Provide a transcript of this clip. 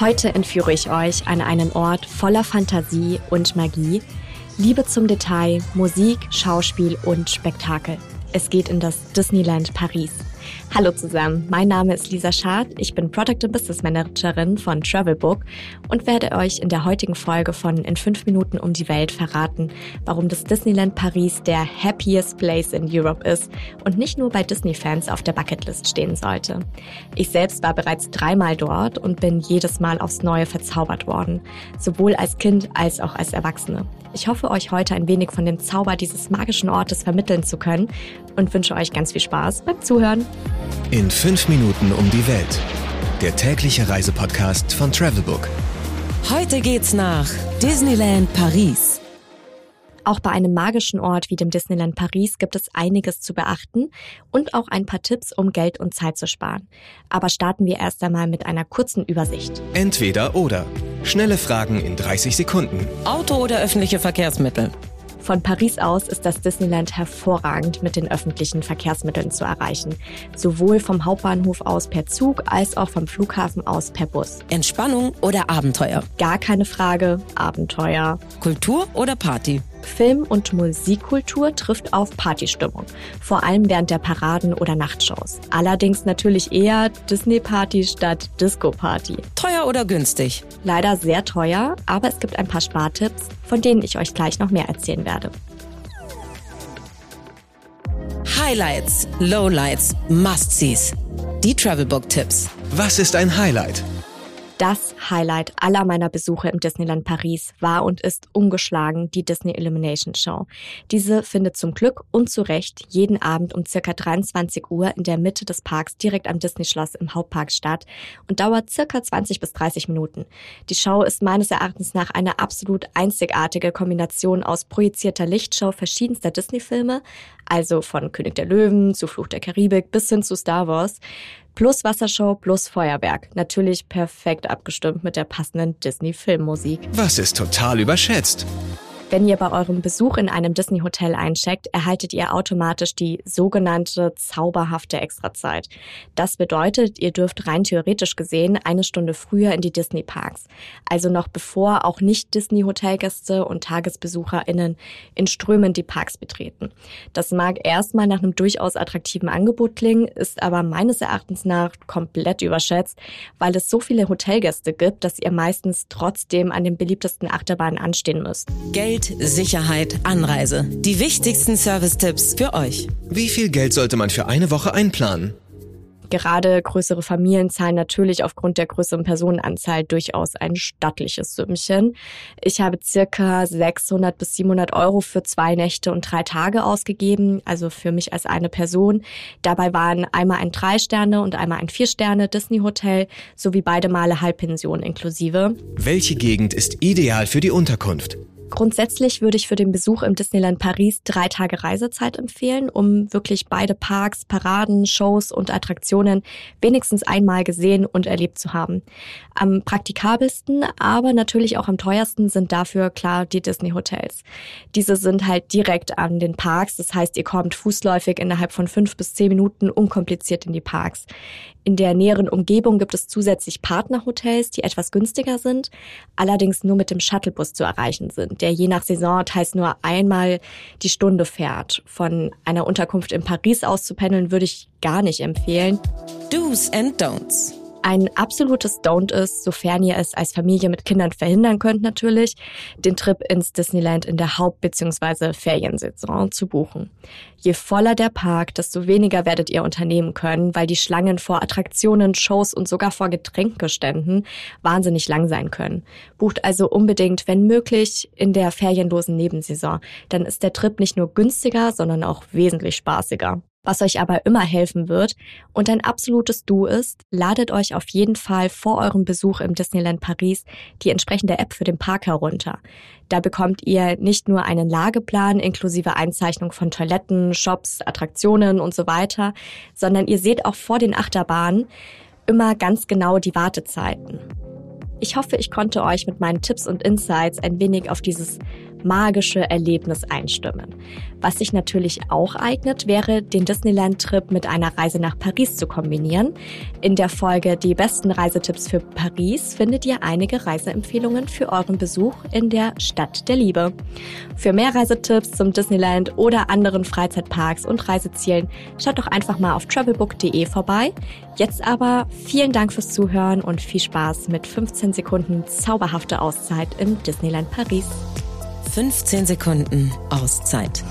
Heute entführe ich euch an einen Ort voller Fantasie und Magie, Liebe zum Detail, Musik, Schauspiel und Spektakel. Es geht in das Disneyland Paris. Hallo zusammen, mein Name ist Lisa Schad, ich bin Product and Business Managerin von Travelbook und werde euch in der heutigen Folge von In 5 Minuten um die Welt verraten, warum das Disneyland Paris der happiest place in Europe ist und nicht nur bei Disney-Fans auf der Bucketlist stehen sollte. Ich selbst war bereits dreimal dort und bin jedes Mal aufs Neue verzaubert worden, sowohl als Kind als auch als Erwachsene. Ich hoffe, euch heute ein wenig von dem Zauber dieses magischen Ortes vermitteln zu können und wünsche euch ganz viel Spaß beim Zuhören. In fünf Minuten um die Welt. Der tägliche Reisepodcast von Travelbook. Heute geht's nach Disneyland Paris. Auch bei einem magischen Ort wie dem Disneyland Paris gibt es einiges zu beachten und auch ein paar Tipps, um Geld und Zeit zu sparen. Aber starten wir erst einmal mit einer kurzen Übersicht. Entweder oder. Schnelle Fragen in 30 Sekunden. Auto oder öffentliche Verkehrsmittel? Von Paris aus ist das Disneyland hervorragend mit den öffentlichen Verkehrsmitteln zu erreichen. Sowohl vom Hauptbahnhof aus per Zug als auch vom Flughafen aus per Bus. Entspannung oder Abenteuer? Gar keine Frage, Abenteuer. Kultur oder Party? Film- und Musikkultur trifft auf Partystimmung, vor allem während der Paraden oder Nachtshows. Allerdings natürlich eher Disney-Party statt Disco-Party. Teuer oder günstig? Leider sehr teuer, aber es gibt ein paar Spartipps, von denen ich euch gleich noch mehr erzählen werde. Highlights, Lowlights, Must-Sees. Die Travelbook-Tipps. Was ist ein Highlight? Das Highlight aller meiner Besuche im Disneyland Paris war und ist ungeschlagen die Disney Illumination Show. Diese findet zum Glück und zu Recht jeden Abend um circa 23 Uhr in der Mitte des Parks direkt am Disney Schloss im Hauptpark statt und dauert circa 20 bis 30 Minuten. Die Show ist meines Erachtens nach eine absolut einzigartige Kombination aus projizierter Lichtshow verschiedenster Disney-Filme, also von König der Löwen zu Fluch der Karibik bis hin zu Star Wars, plus Wassershow plus Feuerwerk. Natürlich perfekt abgestimmt mit der passenden Disney-Filmmusik. Was ist total überschätzt? Wenn ihr bei eurem Besuch in einem Disney-Hotel eincheckt, erhaltet ihr automatisch die sogenannte zauberhafte Extrazeit. Das bedeutet, ihr dürft rein theoretisch gesehen eine Stunde früher in die Disney-Parks. Also noch bevor auch nicht-Disney-Hotelgäste und TagesbesucherInnen in Strömen die Parks betreten. Das mag erstmal nach einem durchaus attraktiven Angebot klingen, ist aber meines Erachtens nach komplett überschätzt, weil es so viele Hotelgäste gibt, dass ihr meistens trotzdem an den beliebtesten Achterbahnen anstehen müsst. Geld Geld, Sicherheit, Anreise. Die wichtigsten Service-Tipps für euch. Wie viel Geld sollte man für eine Woche einplanen? Gerade größere Familien zahlen natürlich aufgrund der größeren Personenanzahl durchaus ein stattliches Sümmchen. Ich habe circa 600 bis 700 Euro für zwei Nächte und drei Tage ausgegeben, also für mich als eine Person. Dabei waren einmal ein Drei-Sterne und einmal ein Vier-Sterne Disney-Hotel sowie beide Male Halbpension inklusive. Welche Gegend ist ideal für die Unterkunft? Grundsätzlich würde ich für den Besuch im Disneyland Paris drei Tage Reisezeit empfehlen, um wirklich beide Parks, Paraden, Shows und Attraktionen wenigstens einmal gesehen und erlebt zu haben. Am praktikabelsten, aber natürlich auch am teuersten sind dafür klar die Disney Hotels. Diese sind halt direkt an den Parks, das heißt, ihr kommt fußläufig innerhalb von fünf bis zehn Minuten unkompliziert in die Parks. In der näheren Umgebung gibt es zusätzlich Partnerhotels, die etwas günstiger sind, allerdings nur mit dem Shuttlebus zu erreichen sind, der je nach Saison teils nur einmal die Stunde fährt. Von einer Unterkunft in Paris aus zu pendeln würde ich gar nicht empfehlen. Do's and Don'ts. Ein absolutes Don't ist, sofern ihr es als Familie mit Kindern verhindern könnt natürlich, den Trip ins Disneyland in der Haupt- bzw. Feriensaison zu buchen. Je voller der Park, desto weniger werdet ihr unternehmen können, weil die Schlangen vor Attraktionen, Shows und sogar vor Getränkeständen wahnsinnig lang sein können. Bucht also unbedingt, wenn möglich, in der ferienlosen Nebensaison. Dann ist der Trip nicht nur günstiger, sondern auch wesentlich spaßiger. Was euch aber immer helfen wird und ein absolutes Du ist, ladet euch auf jeden Fall vor eurem Besuch im Disneyland Paris die entsprechende App für den Park herunter. Da bekommt ihr nicht nur einen Lageplan inklusive Einzeichnung von Toiletten, Shops, Attraktionen und so weiter, sondern ihr seht auch vor den Achterbahnen immer ganz genau die Wartezeiten. Ich hoffe, ich konnte euch mit meinen Tipps und Insights ein wenig auf dieses magische Erlebnis einstimmen. Was sich natürlich auch eignet, wäre, den Disneyland-Trip mit einer Reise nach Paris zu kombinieren. In der Folge Die besten Reisetipps für Paris findet ihr einige Reiseempfehlungen für euren Besuch in der Stadt der Liebe. Für mehr Reisetipps zum Disneyland oder anderen Freizeitparks und Reisezielen schaut doch einfach mal auf travelbook.de vorbei. Jetzt aber vielen Dank fürs Zuhören und viel Spaß mit 15 Sekunden zauberhafte Auszeit im Disneyland Paris. 15 Sekunden Auszeit.